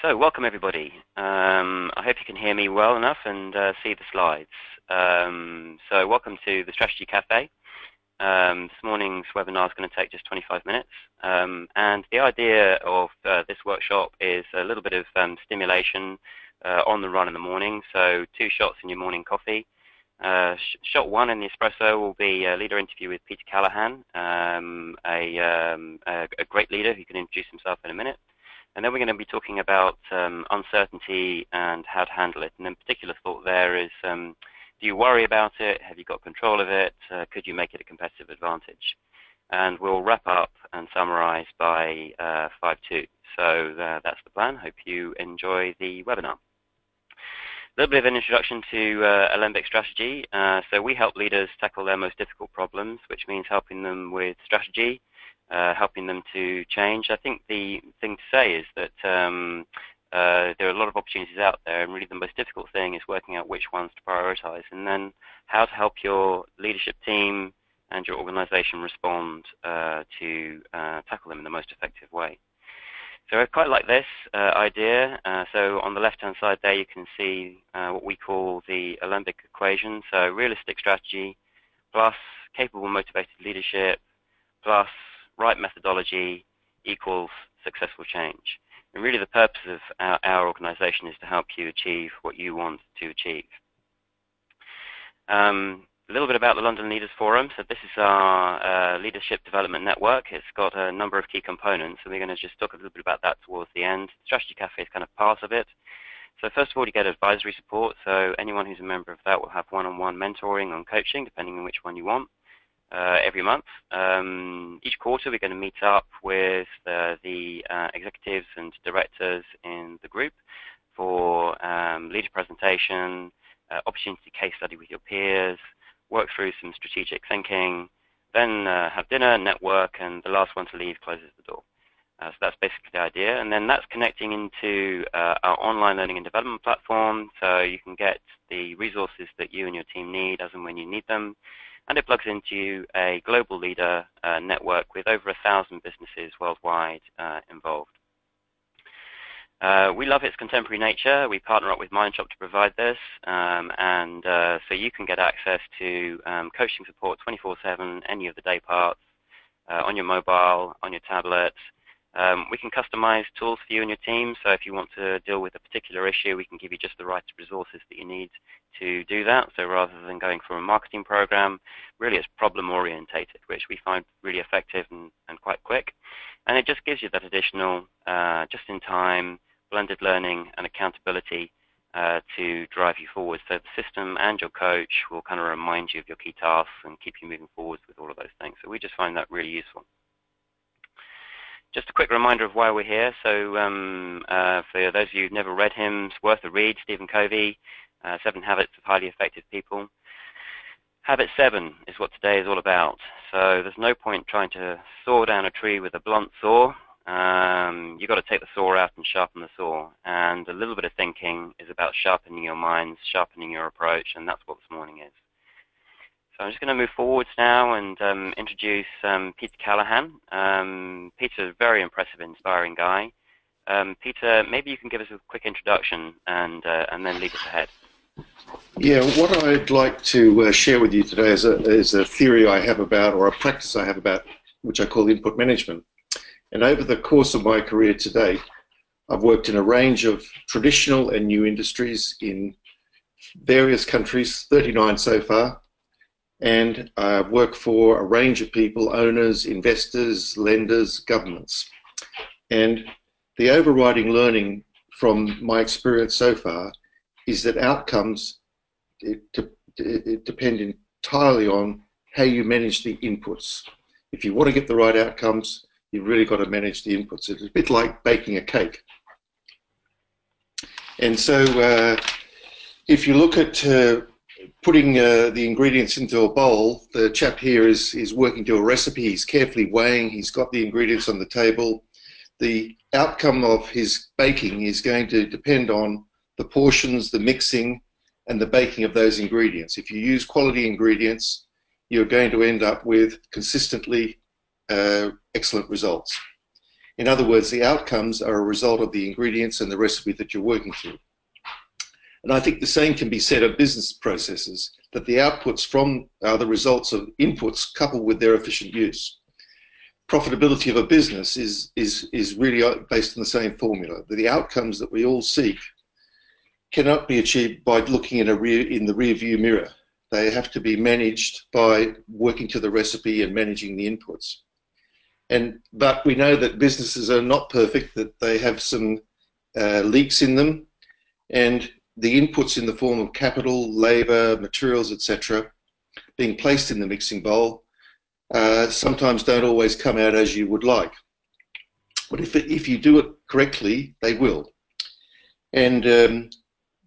So, welcome everybody. Um, I hope you can hear me well enough and uh, see the slides. Um, so, welcome to the Strategy Cafe. Um, this morning's webinar is going to take just 25 minutes. Um, and the idea of uh, this workshop is a little bit of um, stimulation uh, on the run in the morning. So, two shots in your morning coffee. Uh, sh shot one in the espresso will be a leader interview with Peter Callahan, um, a, a, a great leader who can introduce himself in a minute. And then we're going to be talking about um, uncertainty and how to handle it. And in particular thought there is, um, do you worry about it? Have you got control of it? Uh, could you make it a competitive advantage? And we'll wrap up and summarize by uh, 5-2. So uh, that's the plan. Hope you enjoy the webinar. A little bit of an introduction to uh, Alembic strategy. Uh, so we help leaders tackle their most difficult problems, which means helping them with strategy, uh, helping them to change. I think the thing to say is that um, uh, there are a lot of opportunities out there, and really the most difficult thing is working out which ones to prioritize, and then how to help your leadership team and your organization respond uh, to uh, tackle them in the most effective way. So I quite like this uh, idea. So on the left-hand side there, you can see what we call the Alembic equation. So realistic strategy plus capable motivated leadership plus right methodology equals successful change. And really the purpose of our, our organization is to help you achieve what you want to achieve. Um, a little bit about the London Leaders Forum. So this is our uh, leadership development network. It's got a number of key components, and we're going to just talk a little bit about that towards the end. Strategy Cafe is kind of part of it. So first of all, you get advisory support. So anyone who's a member of that will have one-on-one -on -one mentoring on coaching, depending on which one you want every month. Um, each quarter, we're going to meet up with uh, the uh, executives and directors in the group for um, leader presentation, uh, opportunity case study with your peers, work through some strategic thinking, then uh, have dinner, network, and the last one to leave closes the door. Uh, so that's basically the idea. And then that's connecting into our online learning and development platform, so you can get the resources that you and your team need as and when you need them and it plugs into a global leader uh, network with over a thousand businesses worldwide uh, involved. Uh, we love its contemporary nature. We partner up with Mindshop to provide this, um, and uh, so you can get access to um, coaching support 24/7, any of the day parts, uh, on your mobile, on your tablet, um, we can customize tools for you and your team. So if you want to deal with a particular issue, we can give you just the right resources that you need to do that. So rather than going for a marketing program, really it's problem orientated, which we find really effective and, and quite quick. And it just gives you that additional uh, just-in-time blended learning and accountability uh, to drive you forward. So the system and your coach will kind of remind you of your key tasks and keep you moving forward with all of those things. So we just find that really useful. Just a quick reminder of why we're here. So um, uh, for those of you who've never read him, it's worth a read, Stephen Covey, uh, Seven Habits of Highly Effective People. Habit seven is what today is all about. So there's no point trying to saw down a tree with a blunt saw. Um, you've got to take the saw out and sharpen the saw. And a little bit of thinking is about sharpening your minds, sharpening your approach, and that's what this morning is. So I'm just going to move forwards now and um, introduce um, Peter Callahan. Um, Peter's a very impressive, inspiring guy. Um, Peter, maybe you can give us a quick introduction and, uh, and then lead us ahead. Yeah, what I'd like to uh, share with you today is a, is a theory I have about, or a practice I have about, which I call input management. And over the course of my career to date, I've worked in a range of traditional and new industries in various countries, 39 so far, and I work for a range of people, owners, investors, lenders, governments. And the overriding learning from my experience so far is that outcomes it, it depend entirely on how you manage the inputs. If you want to get the right outcomes, you've really got to manage the inputs. It's a bit like baking a cake. And so uh, if you look at uh, putting uh, the ingredients into a bowl, the chap here is, is working to a recipe. He's carefully weighing. He's got the ingredients on the table. The outcome of his baking is going to depend on the portions, the mixing, and the baking of those ingredients. If you use quality ingredients, you're going to end up with consistently uh, excellent results. In other words, the outcomes are a result of the ingredients and the recipe that you're working through. And I think the same can be said of business processes, that the outputs from are the results of inputs coupled with their efficient use. Profitability of a business is, is, is really based on the same formula. that The outcomes that we all seek cannot be achieved by looking in, a rear, in the rear view mirror. They have to be managed by working to the recipe and managing the inputs. And but we know that businesses are not perfect; that they have some uh, leaks in them, and the inputs in the form of capital, labour, materials, etc., being placed in the mixing bowl, uh, sometimes don't always come out as you would like. But if if you do it correctly, they will. And um,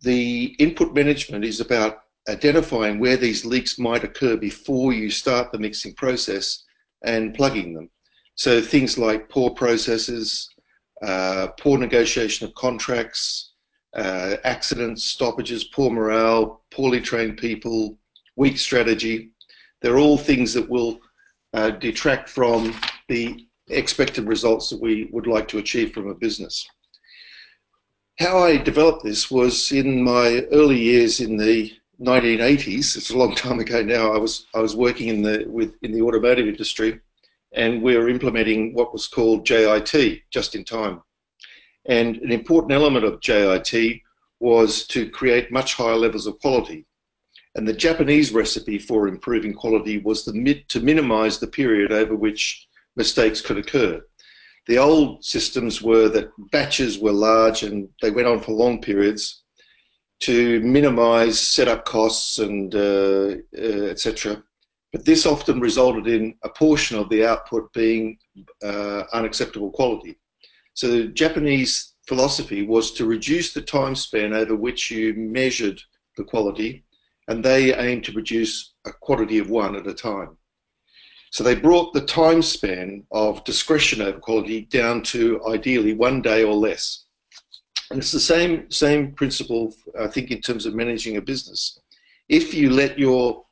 the input management is about identifying where these leaks might occur before you start the mixing process and plugging them. So things like poor processes, uh, poor negotiation of contracts, uh, accidents, stoppages, poor morale, poorly trained people, weak strategy, they're all things that will uh, detract from the expected results that we would like to achieve from a business. How I developed this was in my early years in the 1980s. It's a long time ago now. I was I was working in the with in the automotive industry, and we were implementing what was called JIT, just in time. And an important element of JIT was to create much higher levels of quality. And the Japanese recipe for improving quality was the, to minimize the period over which mistakes could occur. The old systems were that batches were large and they went on for long periods, to minimize setup costs and uh, uh, etc. But this often resulted in a portion of the output being uh, unacceptable quality. So the Japanese philosophy was to reduce the time span over which you measured the quality, and they aimed to produce a quantity of one at a time. So they brought the time span of discretion over quality down to ideally one day or less. And it's the same, same principle, I think, in terms of managing a business. If you let your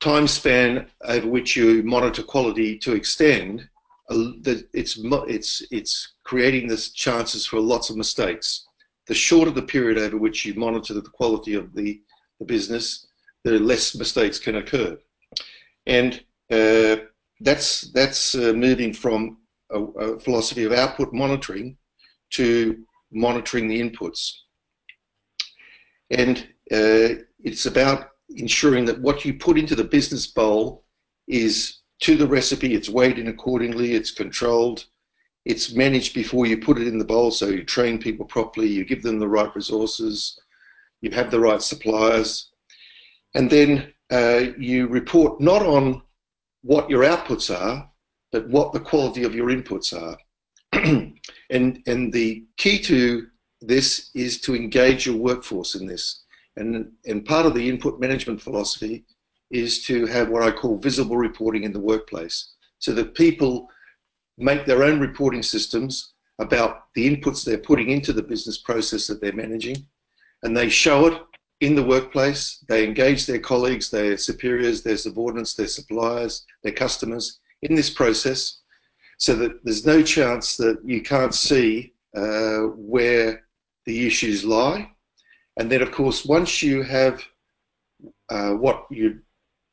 time span over which you monitor quality to extend, uh, it's, it's, it's creating the chances for lots of mistakes. The shorter the period over which you monitor the quality of the, the business, the less mistakes can occur. And uh, that's, that's uh, moving from a, a philosophy of output monitoring to monitoring the inputs. And uh, it's about ensuring that what you put into the business bowl is to the recipe, it's weighed in accordingly, it's controlled, it's managed before you put it in the bowl, so you train people properly, you give them the right resources, you have the right suppliers, and then uh, you report not on what your outputs are, but what the quality of your inputs are. and and the key to this is to engage your workforce in this. And and part of the input management philosophy is to have what I call visible reporting in the workplace, so that people make their own reporting systems about the inputs they're putting into the business process that they're managing, and they show it in the workplace. They engage their colleagues, their superiors, their subordinates, their suppliers, their customers in this process so that there's no chance that you can't see uh, where the issues lie. And then, of course, once you have uh, what you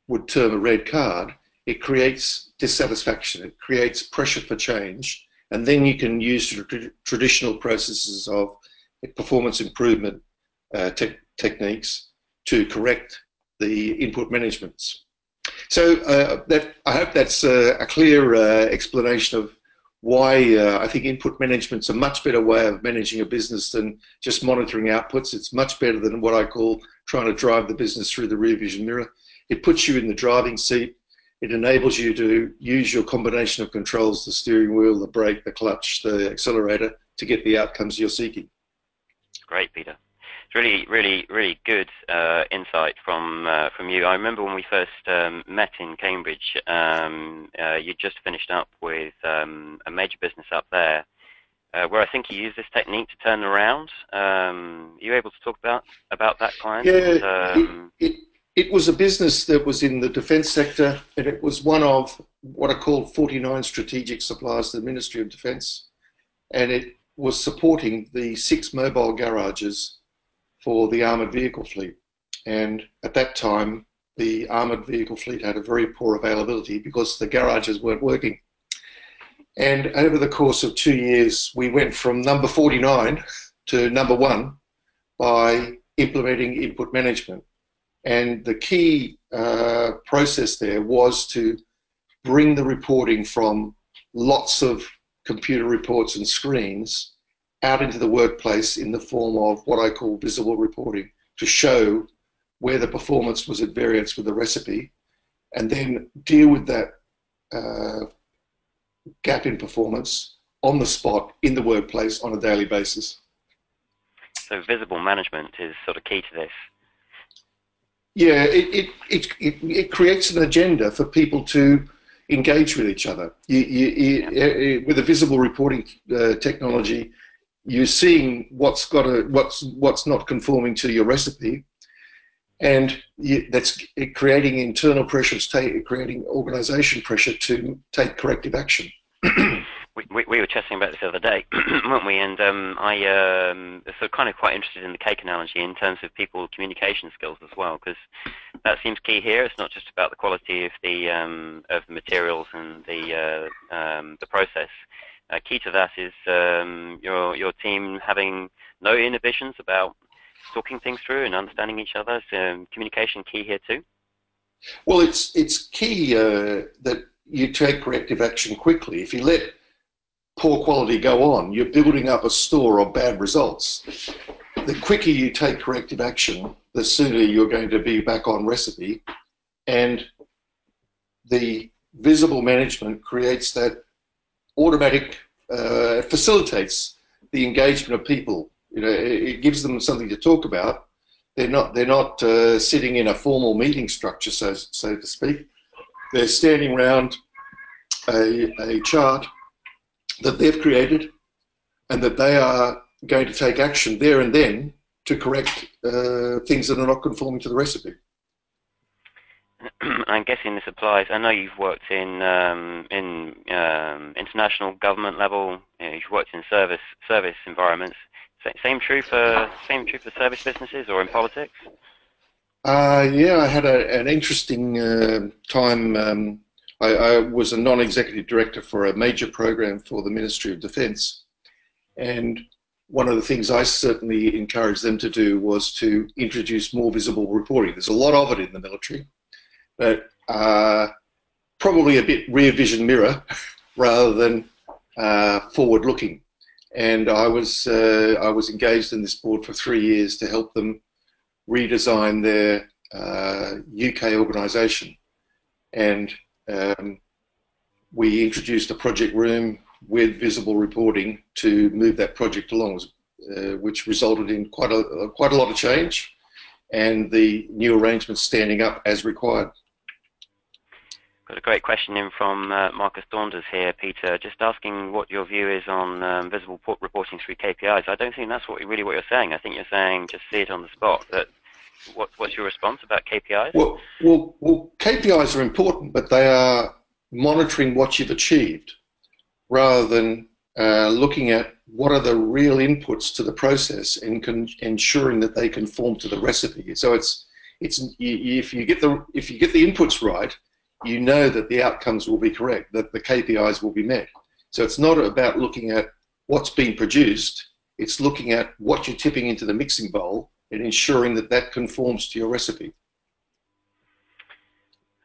would term a red card, it creates dissatisfaction, it creates pressure for change, and then you can use tra traditional processes of performance improvement uh, te techniques to correct the input managements. So uh, that, I hope that's uh, a clear uh, explanation of why uh, I think input management's a much better way of managing a business than just monitoring outputs. It's much better than what I call trying to drive the business through the rear vision mirror. It puts you in the driving seat. It enables you to use your combination of controls, the steering wheel, the brake, the clutch, the accelerator, to get the outcomes you're seeking. Great, Peter It's really, really, really good uh, insight from uh, from you. I remember when we first um, met in Cambridge, um, uh, you just finished up with um, a major business up there, uh, where I think you used this technique to turn around. Um, are you able to talk about about that client? Yeah, um, it, it, it was a business that was in the defence sector, and it was one of what are called 49 strategic suppliers to the Ministry of Defence. and it was supporting the six mobile garages for the armoured vehicle fleet. And at that time, the armoured vehicle fleet had a very poor availability because the garages weren't working. And over the course of two years, we went from number 49 to number one by implementing input management. And the key uh, process there was to bring the reporting from lots of computer reports and screens out into the workplace in the form of what I call visible reporting to show where the performance was at variance with the recipe and then deal with that uh, gap in performance on the spot in the workplace on a daily basis. So visible management is sort of key to this. Yeah, it, it, it, it, creates an agenda for people to engage with each other. You, you, you, yeah. with a visible reporting uh, technology, you're seeing what's got a, what's what's not conforming to your recipe, and that's creating internal pressures, creating organisation pressure to take corrective action. we, we, we, were chatting about this the other day, weren't we? And um, I um, so kind of quite interested in the cake analogy in terms of people communication skills as well, because that seems key here. It's not just about the quality of the um, of the materials and the uh, um, the process. Uh, key to that is um, your your team having no inhibitions about talking things through and understanding each other. So communication key here too. Well, it's it's key uh, that you take corrective action quickly. If you let poor quality go on, you're building up a store of bad results. The quicker you take corrective action, the sooner you're going to be back on recipe. And the visible management creates that automatic, uh, facilitates the engagement of people. You know, it, gives them something to talk about. They're not, they're not uh, sitting in a formal meeting structure, so, so to speak. They're standing around a, a chart that they've created and that they are going to take action there and then to correct uh, things that are not conforming to the recipe. I'm guessing this applies. I know you've worked in um, in um, international government level. You know, you've worked in service service environments. Same true for same true for service businesses or in politics. Uh, yeah, I had a, an interesting uh, time um, I, I was a non-executive director for a major program for the Ministry of Defence, and one of the things I certainly encouraged them to do was to introduce more visible reporting. There's a lot of it in the military, but uh, probably a bit rear vision mirror rather than uh, forward looking. And I was uh, I was engaged in this board for three years to help them redesign their UK uh, organisation. And um, we introduced a project room with visible reporting to move that project along, uh, which resulted in quite a uh, quite a lot of change, and the new arrangements standing up as required. Got a great question in from uh, Marcus Daunders here, Peter, just asking what your view is on um, visible reporting through KPIs. I don't think that's what really what you're saying. I think you're saying just see it on the spot. That what, what's your response about KPIs? Well, well, well, KPIs are important, but they are monitoring what you've achieved rather than uh, looking at what are the real inputs to the process and ensuring that they conform to the recipe. So it's it's if you get the if you get the inputs right, you know that the outcomes will be correct, that the KPIs will be met. So it's not about looking at what's being produced; it's looking at what you're tipping into the mixing bowl and ensuring that that conforms to your recipe.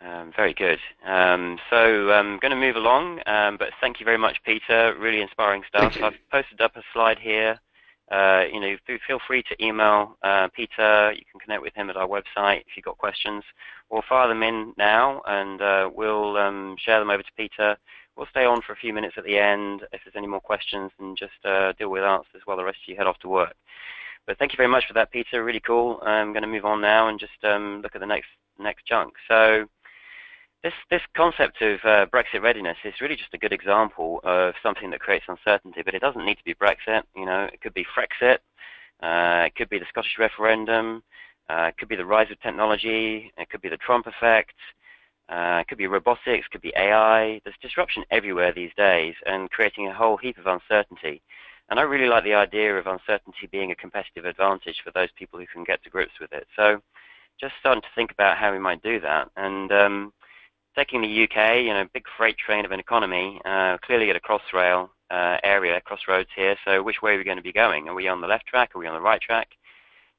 Um, very good. Um, so I'm um, going to move along, um, but thank you very much, Peter. Really inspiring stuff. I've posted up a slide here. Uh, you know, feel free to email uh, Peter. You can connect with him at our website if you've got questions, or fire them in now, and uh, we'll um, share them over to Peter. We'll stay on for a few minutes at the end if there's any more questions, and just uh, deal with answers while the rest of you head off to work. But thank you very much for that, Peter. Really cool. I'm going to move on now and just um, look at the next next chunk. So this this concept of uh, Brexit readiness is really just a good example of something that creates uncertainty. But it doesn't need to be Brexit. You know, it could be Frexit. Uh, it could be the Scottish referendum. Uh, it could be the rise of technology. It could be the Trump effect. Uh, it could be robotics, it could be AI. There's disruption everywhere these days and creating a whole heap of uncertainty. And I really like the idea of uncertainty being a competitive advantage for those people who can get to grips with it. So just starting to think about how we might do that. And um, taking the UK, you know, big freight train of an economy, uh, clearly at a crossrail uh, area, crossroads here. So which way are we going to be going? Are we on the left track? Are we on the right track?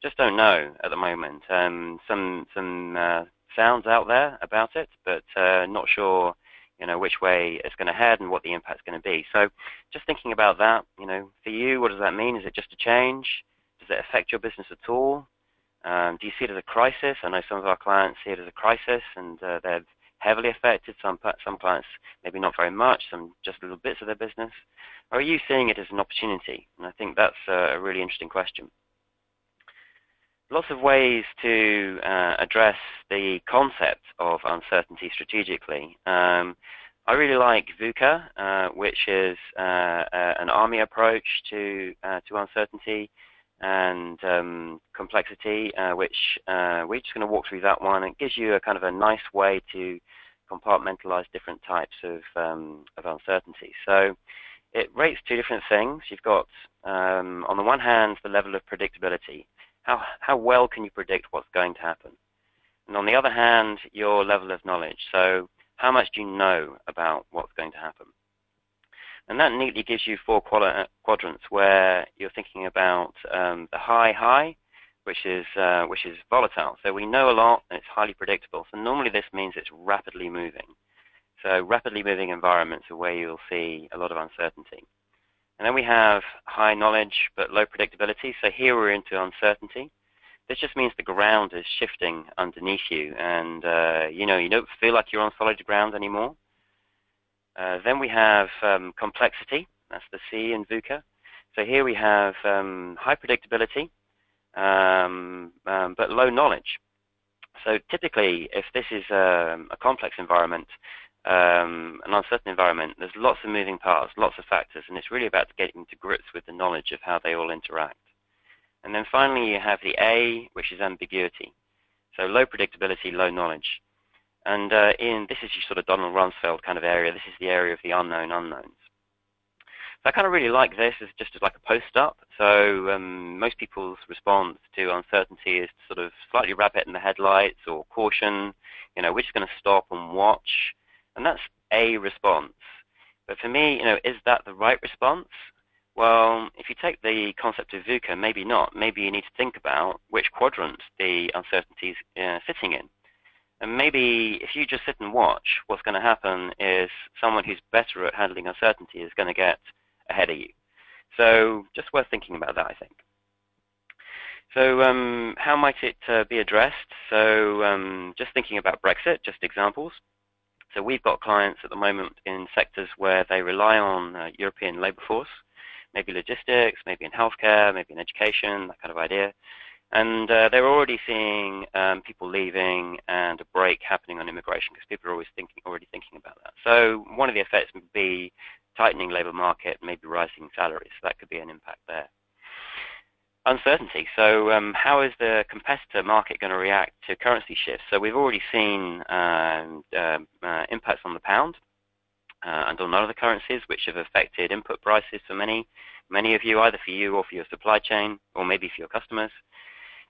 Just don't know at the moment. Um, some some uh, sounds out there about it, but uh, not sure, you know, which way it's going to head and what the impact's going to be. So, just thinking about that, you know, for you, what does that mean? Is it just a change? Does it affect your business at all? Um, do you see it as a crisis? I know some of our clients see it as a crisis, and uh, they're heavily affected. Some some clients maybe not very much, some just little bits of their business. Or are you seeing it as an opportunity? And I think that's a really interesting question lots of ways to uh, address the concept of uncertainty strategically. Um, I really like VUCA, uh, which is uh, uh an army approach to uh, to uncertainty and um, complexity, uh, which we're just going to walk through that one. It gives you a kind of a nice way to compartmentalize different types of um, of uncertainty. So it rates two different things. You've got, um, on the one hand, the level of predictability. How, how well can you predict what's going to happen? And on the other hand, your level of knowledge. So how much do you know about what's going to happen? And that neatly gives you four quadrants where you're thinking about um, the high high, which is uh, which is volatile. So we know a lot and it's highly predictable. So normally this means it's rapidly moving. So rapidly moving environments are where you'll see a lot of uncertainty. And then we have high knowledge but low predictability. So here we're into uncertainty. This just means the ground is shifting underneath you, and uh, you know you don't feel like you're on solid ground anymore. Uh, then we have um, complexity. That's the C in VUCA. So here we have um, high predictability, um but low knowledge. So typically, if this is um, a complex environment, um, an uncertain environment, there's lots of moving parts, lots of factors, and it's really about getting to grips with the knowledge of how they all interact. And then finally, you have the A, which is ambiguity. So low predictability, low knowledge. And uh, in this is your sort of Donald Rumsfeld kind of area. This is the area of the unknown unknowns. So I kind of really like this as just as like a post-up. So um, most people's response to uncertainty is to sort of slightly rabbit in the headlights or caution. You know, we're just going to stop and watch. And that's a response. But for me, you know, is that the right response? Well, if you take the concept of VUCA, maybe not. Maybe you need to think about which quadrant the uncertainty is uh, sitting in. And maybe if you just sit and watch, what's going to happen is someone who's better at handling uncertainty is going to get ahead of you. So just worth thinking about that, I think. So um, how might it uh, be addressed? So um, just thinking about Brexit, just examples. So we've got clients at the moment in sectors where they rely on uh, European labour force, maybe logistics, maybe in healthcare, maybe in education, that kind of idea. And uh, they're already seeing um, people leaving and a break happening on immigration because people are always thinking, already thinking about that. So one of the effects would be tightening labour market, maybe rising salaries. So that could be an impact there uncertainty. So um, how is the competitor market going to react to currency shifts? So we've already seen uh, uh, impacts on the pound uh, and on other currencies, which have affected input prices for many, many of you, either for you or for your supply chain, or maybe for your customers.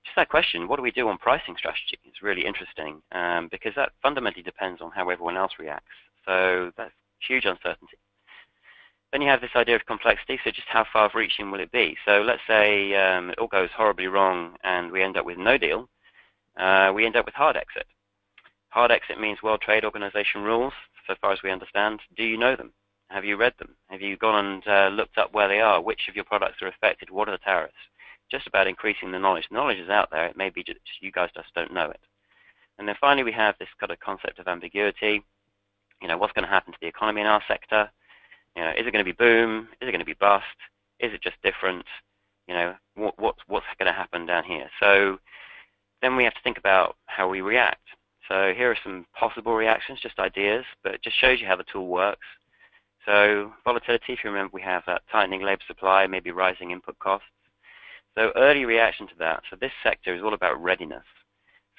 Just that question, what do we do on pricing strategy? It's really interesting um, because that fundamentally depends on how everyone else reacts. So that's huge uncertainty. Then you have this idea of complexity, so just how far reaching will it be? So let's say um, it all goes horribly wrong and we end up with no deal. Uh, we end up with hard exit. Hard exit means World Trade Organization rules, so far as we understand. Do you know them? Have you read them? Have you gone and uh, looked up where they are? Which of your products are affected? What are the tariffs? Just about increasing the knowledge. Knowledge is out there. It may be just you guys just don't know it. And then finally, we have this kind of concept of ambiguity. You know, what's going to happen to the economy in our sector? You know, is it going to be boom? Is it going to be bust? Is it just different? You know, what, what, what's going to happen down here? So then we have to think about how we react. So here are some possible reactions, just ideas, but it just shows you how the tool works. So volatility, if you remember, we have that tightening labor supply, maybe rising input costs. So early reaction to that. So this sector is all about readiness.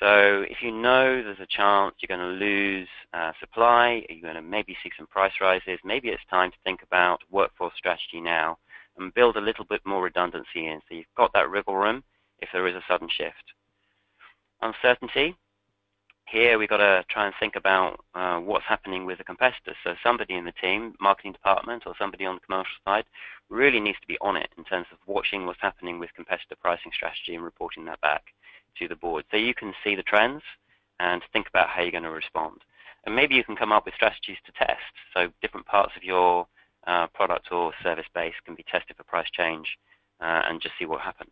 So if you know there's a chance you're going to lose uh, supply, you're going to maybe see some price rises, maybe it's time to think about workforce strategy now and build a little bit more redundancy in so you've got that wriggle room if there is a sudden shift. Uncertainty. Here we've got to try and think about uh, what's happening with the competitors. So somebody in the team, marketing department or somebody on the commercial side really needs to be on it in terms of watching what's happening with competitor pricing strategy and reporting that back to the board. So you can see the trends and think about how you're going to respond. And maybe you can come up with strategies to test. So different parts of your uh, product or service base can be tested for price change uh, and just see what happens.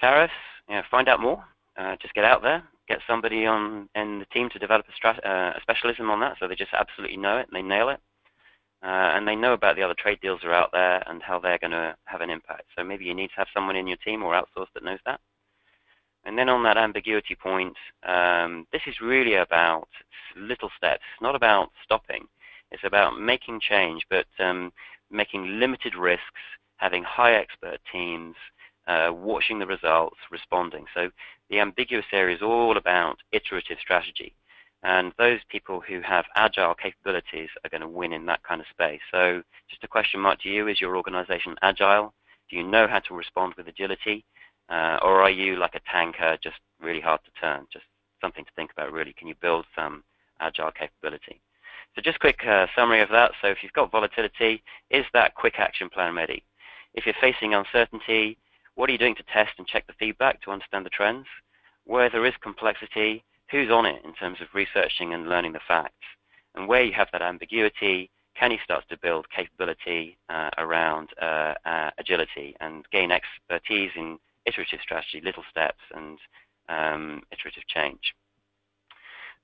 Tariffs, you know, find out more. Uh, just get out there, get somebody on in the team to develop a, uh, a, specialism on that so they just absolutely know it and they nail it. Uh, and they know about the other trade deals that are out there and how they're going to have an impact. So maybe you need to have someone in your team or outsource that knows that. And then on that ambiguity point, um, this is really about little steps. Not about stopping. It's about making change, but um, making limited risks, having high expert teams, uh, watching the results, responding. So the ambiguous area is all about iterative strategy. And those people who have agile capabilities are going to win in that kind of space. So just a question mark to you, is your organization agile? Do you know how to respond with agility? Uh, or are you like a tanker, just really hard to turn? Just something to think about, really. Can you build some agile capability? So just quick uh, summary of that. So if you've got volatility, is that quick action plan ready? If you're facing uncertainty, what are you doing to test and check the feedback to understand the trends? Where there is complexity, who's on it in terms of researching and learning the facts? And where you have that ambiguity, can you start to build capability uh, around agility and gain expertise in iterative strategy, little steps, and um, iterative change.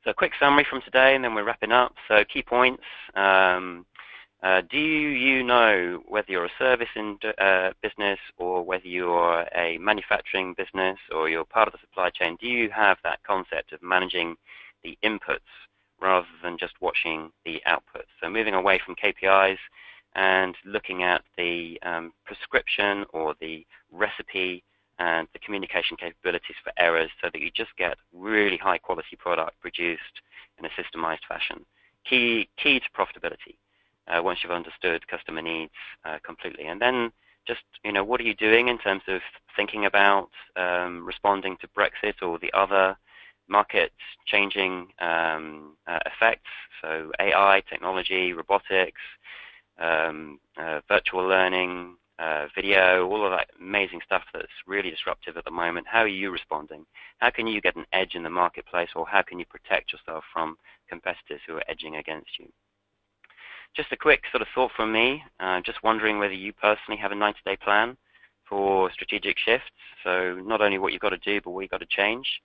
So a quick summary from today, and then we're wrapping up. So key points. Um, uh, do you know whether you're a service in, uh, business or whether you're a manufacturing business or you're part of the supply chain? Do you have that concept of managing the inputs rather than just watching the outputs? So moving away from KPIs and looking at the um, prescription or the recipe and the communication capabilities for errors so that you just get really high quality product produced in a systemized fashion. Key, key to profitability uh, once you've understood customer needs uh, completely. And then just, you know, what are you doing in terms of thinking about um, responding to Brexit or the other market changing um, uh, effects? So AI, technology, robotics, um, uh, virtual learning, uh, video, all of that amazing stuff that's really disruptive at the moment. How are you responding? How can you get an edge in the marketplace or how can you protect yourself from competitors who are edging against you? Just a quick sort of thought from me, uh, just wondering whether you personally have a 90-day plan for strategic shifts. So not only what you've got to do, but what you've got to change.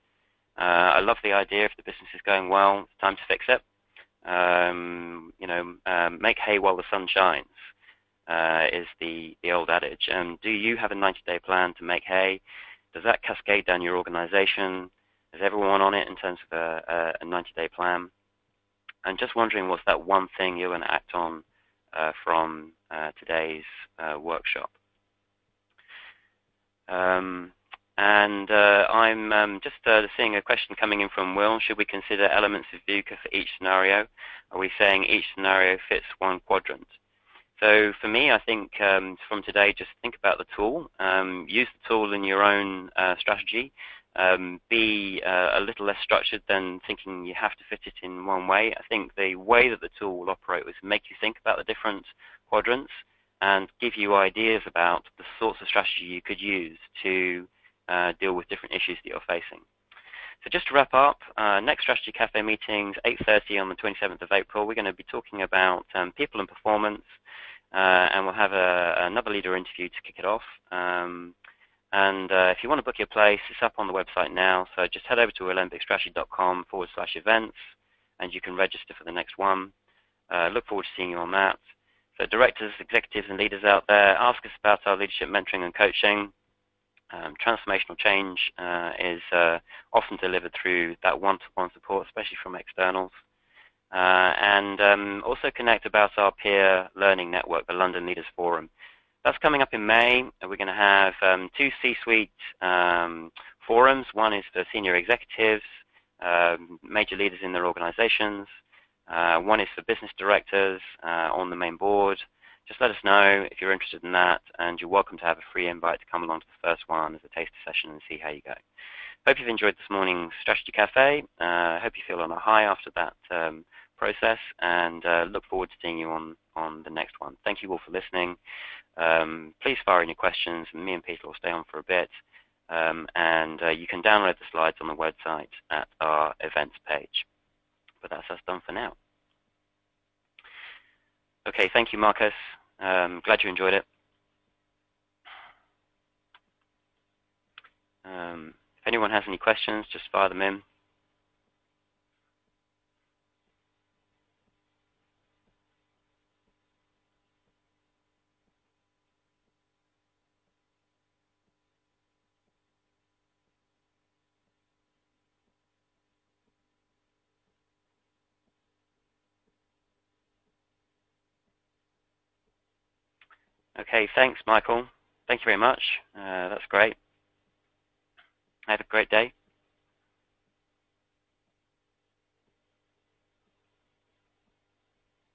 Uh, I love the idea if the business is going well, it's time to fix it. Um, you know, um, make hay while the sun shines is the, old adage. Um, do you have a 90-day plan to make hay? Does that cascade down your organization? Is everyone on it in terms of a, a 90-day plan? I'm just wondering what's that one thing you're going to act on uh, from uh, today's uh, workshop. Um, and uh, I'm um, just uh, seeing a question coming in from Will. Should we consider elements of VUCA for each scenario? Are we saying each scenario fits one quadrant? So for me, I think um, from today, just think about the tool. Um, use the tool in your own uh, strategy. Um, be uh, a little less structured than thinking you have to fit it in one way. I think the way that the tool will operate is make you think about the different quadrants and give you ideas about the sorts of strategy you could use to uh, deal with different issues that you're facing. So just to wrap up, uh, next Strategy Cafe meetings, 8.30 on the 27th of April. We're going to be talking about um, people and performance, we'll have another leader interview to kick it off. Um, and uh, if you want to book your place, it's up on the website now. So just head over to alembicstrategy.com forward slash events, and you can register for the next one. Uh, look forward to seeing you on that. So directors, executives, and leaders out there, ask us about our leadership mentoring and coaching. Um, transformational change uh, is uh, often delivered through that one-to-one -one support, especially from externals. Uh, and um, also connect about our peer learning network, the London Leaders Forum. That's coming up in May. We're going to have um, two C-suite um, forums. One is for senior executives, major leaders in their organizations. Uh, one is for business directors uh, on the main board. Just let us know if you're interested in that, and you're welcome to have a free invite to come along to the first one as a taster session and see how you go. Hope you've enjoyed this morning's Strategy Cafe. Hope you feel on a high after that um, process, and uh, look forward to seeing you on, the next one. Thank you all for listening. Um, please fire in your questions, me and Peter will stay on for a bit. Um, and uh, you can download the slides on the website at our events page. But that's us done for now. Okay, thank you, Marcus. Um, glad you enjoyed it. If anyone has any questions, just fire them in. Okay, thanks, Michael. Thank you very much. Uh, that's great. Have a great day.